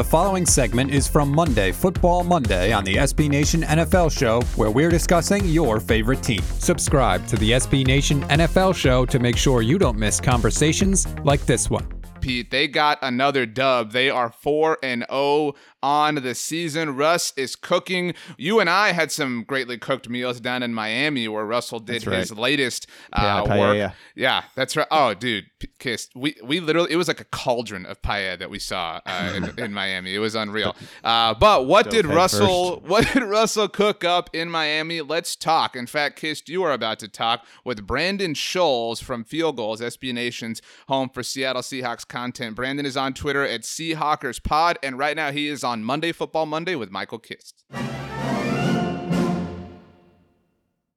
The following segment is from Monday Football Monday on the SB Nation NFL Show, where we're discussing your favorite team. Subscribe to the SB Nation NFL Show to make sure you don't miss conversations like this one. Pete, they got another dub. They are 4 and 0 on the season. Russ is cooking. You and I had some greatly cooked meals down in Miami where Russell did right. his latest uh, paella. work. Yeah, that's right. Oh, dude, Kist. We we literally it was like a cauldron of paella that we saw uh, in, in Miami. It was unreal. Uh, but what did head Russell what did Russell cook up in Miami? Let's talk. In fact, Kist, you are about to talk with Brandon Schulze from Field Gulls, SB Nation's home for Seattle Seahawks content. Brandon is on Twitter at SeahawkersPod, and right now he is on Monday Football Monday with Michael Kist.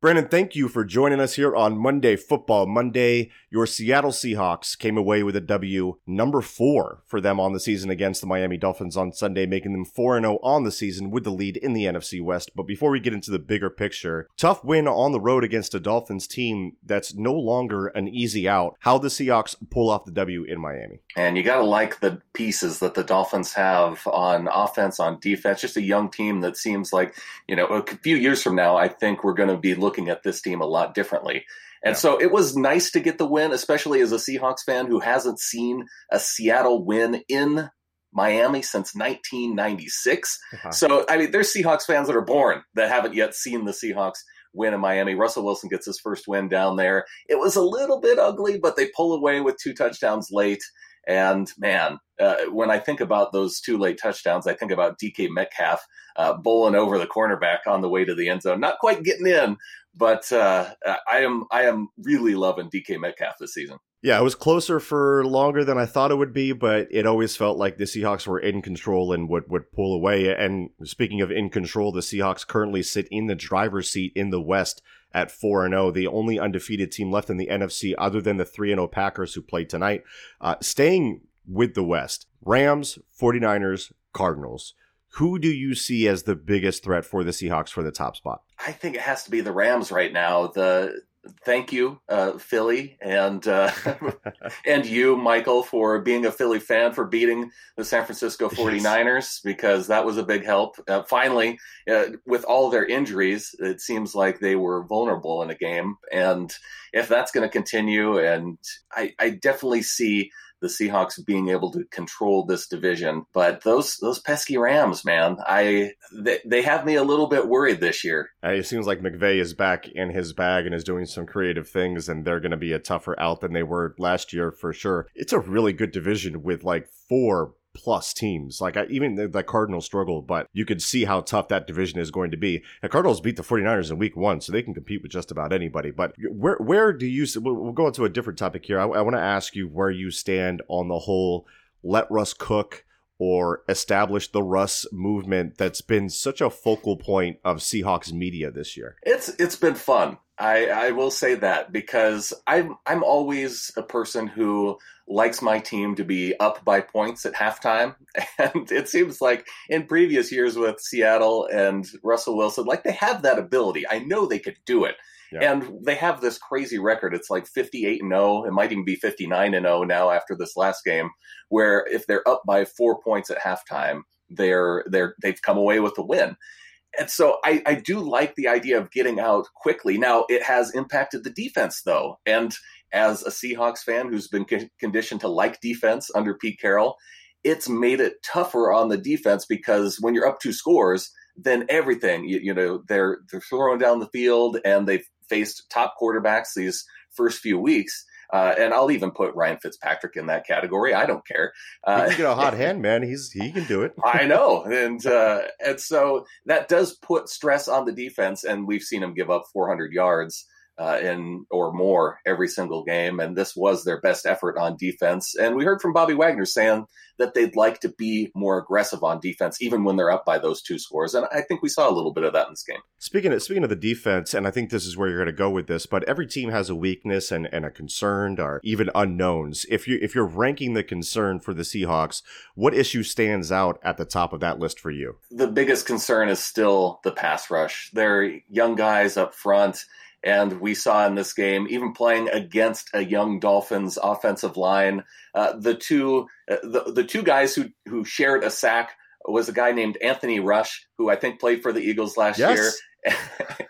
Brandon, thank you for joining us here on Monday Football Monday. Your Seattle Seahawks came away with a W, number four for them on the season against the Miami Dolphins on Sunday, making them 4 0 on the season with the lead in the NFC West. But before we get into the bigger picture, tough win on the road against a Dolphins team that's no longer an easy out. How the Seahawks pull off the W in Miami? And you got to like the pieces that the Dolphins have on offense, on defense. Just a young team that seems like, you know, a few years from now, I think we're going to be looking at this team a lot differently. And Yeah. so it was nice to get the win, especially as a Seahawks fan who hasn't seen a Seattle win in Miami since 1996. Uh-huh. So, I mean, there's Seahawks fans that are born that haven't yet seen the Seahawks win in Miami. Russell Wilson gets his first win down there. It was a little bit ugly, but they pull away with two touchdowns late. And man, uh, when I think about those two late touchdowns, I think about DK Metcalf uh, bowling over the cornerback on the way to the end zone, not quite getting in, but uh, I am I am really loving DK Metcalf this season. Yeah, it was closer for longer than I thought it would be, but it always felt like the Seahawks were in control and would, would pull away. And speaking of in control, the Seahawks currently sit in the driver's seat in the West at 4 0, the only undefeated team left in the NFC other than the 3 0 Packers who played tonight. Uh, staying with the West, Rams, 49ers, Cardinals. Who do you see as the biggest threat for the Seahawks for the top spot? I think it has to be the Rams right now. The thank you, uh, Philly, and uh, and you, Michael, for being a Philly fan for beating the San Francisco 49ers because that was a big help. Uh, finally, uh, with all their injuries, it seems like they were vulnerable in a game, and if that's going to continue, and I, I definitely see the Seahawks being able to control this division. But those those pesky Rams, man, I they, they have me a little bit worried this year. Uh, it seems like McVay is back in his bag and is doing some creative things, and they're going to be a tougher out than they were last year for sure. It's a really good division with like four plus teams. Like I, even the, the Cardinals struggle, but you could see how tough that division is going to be. The Cardinals beat the 49ers in week one, so they can compete with just about anybody. But where where do you? We'll, we'll go into a different topic here. I, I want to ask you where you stand on the whole let Russ cook or establish the Russ movement that's been such a focal point of Seahawks media this year. It's it's been fun. I, I will say that because I'm I'm always a person who likes my team to be up by points at halftime, and it seems like in previous years with Seattle and Russell Wilson, like they have that ability. I know they could do it, Yeah. and they have this crazy record. It's like 58 and 0. It might even be 59 and 0 now after this last game, where if they're up by four points at halftime, they're they're they've come away with the win. And so I, I do like the idea of getting out quickly. Now, it has impacted the defense, though. And as a Seahawks fan who's been con- conditioned to like defense under Pete Carroll, it's made it tougher on the defense because when you're up two scores, then everything, you, you know, they're, they're throwing down the field and they've faced top quarterbacks these first few weeks. Uh, and I'll even put Ryan Fitzpatrick in that category. I don't care. He Uh, can get a hot hand, man. He's he can do it. I know, and uh, and so that does put stress on the defense, and we've seen him give up 400 yards uh, in or more every single game, and this was their best effort on defense. And we heard from Bobby Wagner saying that they'd like to be more aggressive on defense, even when they're up by those two scores, and I think we saw a little bit of that in this game. Speaking of speaking of the defense, and I think this is where you're going to go with this, but every team has a weakness and, and a concern or even unknowns. If you if you're ranking the concern for the Seahawks, what issue stands out at the top of that list for you? the biggest concern is still the pass rush. They're young guys up front, And we saw in this game, even playing against a young Dolphins offensive line, uh, the two uh, the, the two guys who who shared a sack was a guy named Anthony Rush, who I think played for the Eagles last Yes. year,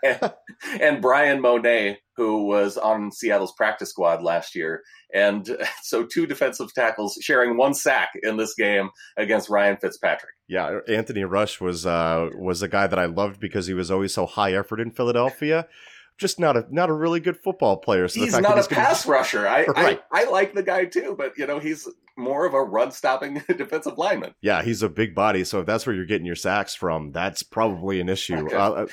and, and Bryan Mone, who was on Seattle's practice squad last year. And so two defensive tackles sharing one sack in this game against Ryan Fitzpatrick. Yeah, Anthony Rush was uh, was a guy that I loved because he was always so high effort in Philadelphia. Just not a not a really good football player. So he's not a he's gonna- pass rusher. I, Right. I I like the guy too, but you know he's more of a run stopping defensive lineman. Yeah, he's a big body. So if that's where you're getting your sacks from, that's probably an issue. Okay. Uh,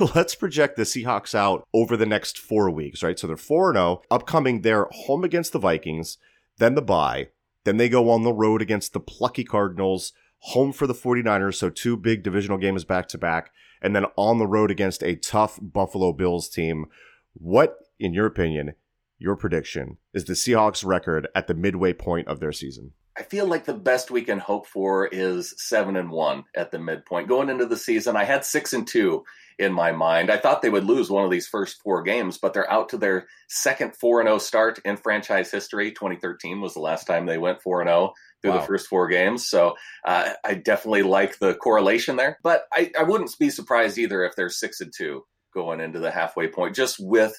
let's project the Seahawks out over the next four weeks, right? So they're 4 0. Upcoming, they're home against the Vikings, then the bye. Then they go on the road against the plucky Cardinals, home for the 49ers. So two big divisional games back to back. And then on the road against a tough Buffalo Bills team. What, in your opinion, your prediction is the Seahawks record at the midway point of their season? I feel like the best we can hope for is seven and one at the midpoint. Going into the season, I had six and two in my mind. I thought they would lose one of these first four games, but they're out to their second four and zero start in franchise history. 2013 was the last time they went four and zero through Wow. the first four games. So uh, I definitely like the correlation there. But I, I wouldn't be surprised either if they're six and two going into the halfway point, just with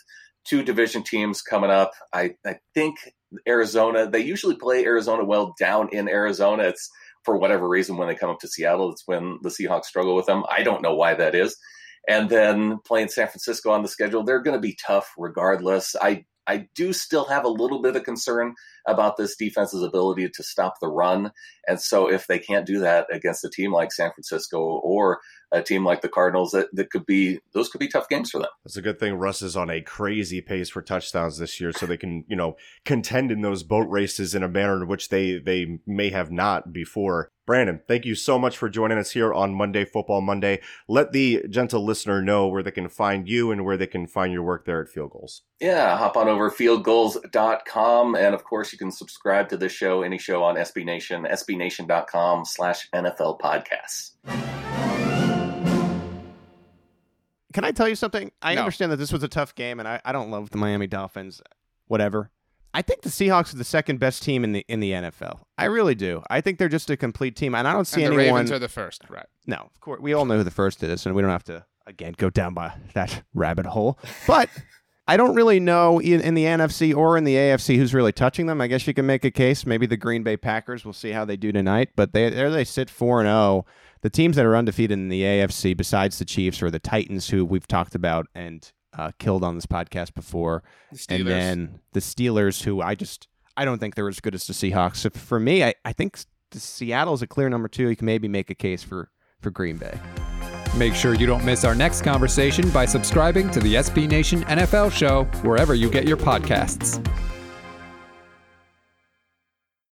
two division teams coming up. I, I think Arizona, they usually play Arizona well down in Arizona. It's for whatever reason when they come up to Seattle, it's when the Seahawks struggle with them. I don't know why that is. And then playing San Francisco on the schedule, they're going to be tough regardless. I I do still have a little bit of concern about this defense's ability to stop the run. And so if they can't do that against a team like San Francisco or a team like the Cardinals, that, that could be those could be tough games for them. It's a good thing Russ is on a crazy pace for touchdowns this year, so they can, you know, contend in those boat races in a manner in which they they may have not before. Brandon, thank you so much for joining us here on Monday Football Monday. Let the gentle listener know where they can find you and where they can find your work there at Field Gulls. Yeah, hop on over fieldgulls.com. And of course, you can subscribe to this show, any show on SB Nation, sbnation.com slash NFL podcasts. Can I tell you something? I No. understand that this was a tough game, and I, I don't love the Miami Dolphins. Whatever. I think the Seahawks are the second best team in the in the NFL. I really do. I think they're just a complete team, and I don't see and the anyone. Ravens are the first, right? no, of course, we all know who the first is, and we don't have to again go down by that rabbit hole. But I don't really know in, in the NFC or in the AFC who's really touching them. I guess you can make a case. Maybe the Green Bay Packers. We'll see how they do tonight. But they there they sit four and zero. The teams that are undefeated in the AFC, besides the Chiefs, are the Titans, who we've talked about and uh, killed on this podcast before, The and then the Steelers, who I just I don't think they're as good as the Seahawks. So for me, I, I think the Seattle's a clear number two. You can maybe make a case for for Green Bay. Make sure you don't miss our next conversation by subscribing to the SB Nation NFL show wherever you get your podcasts.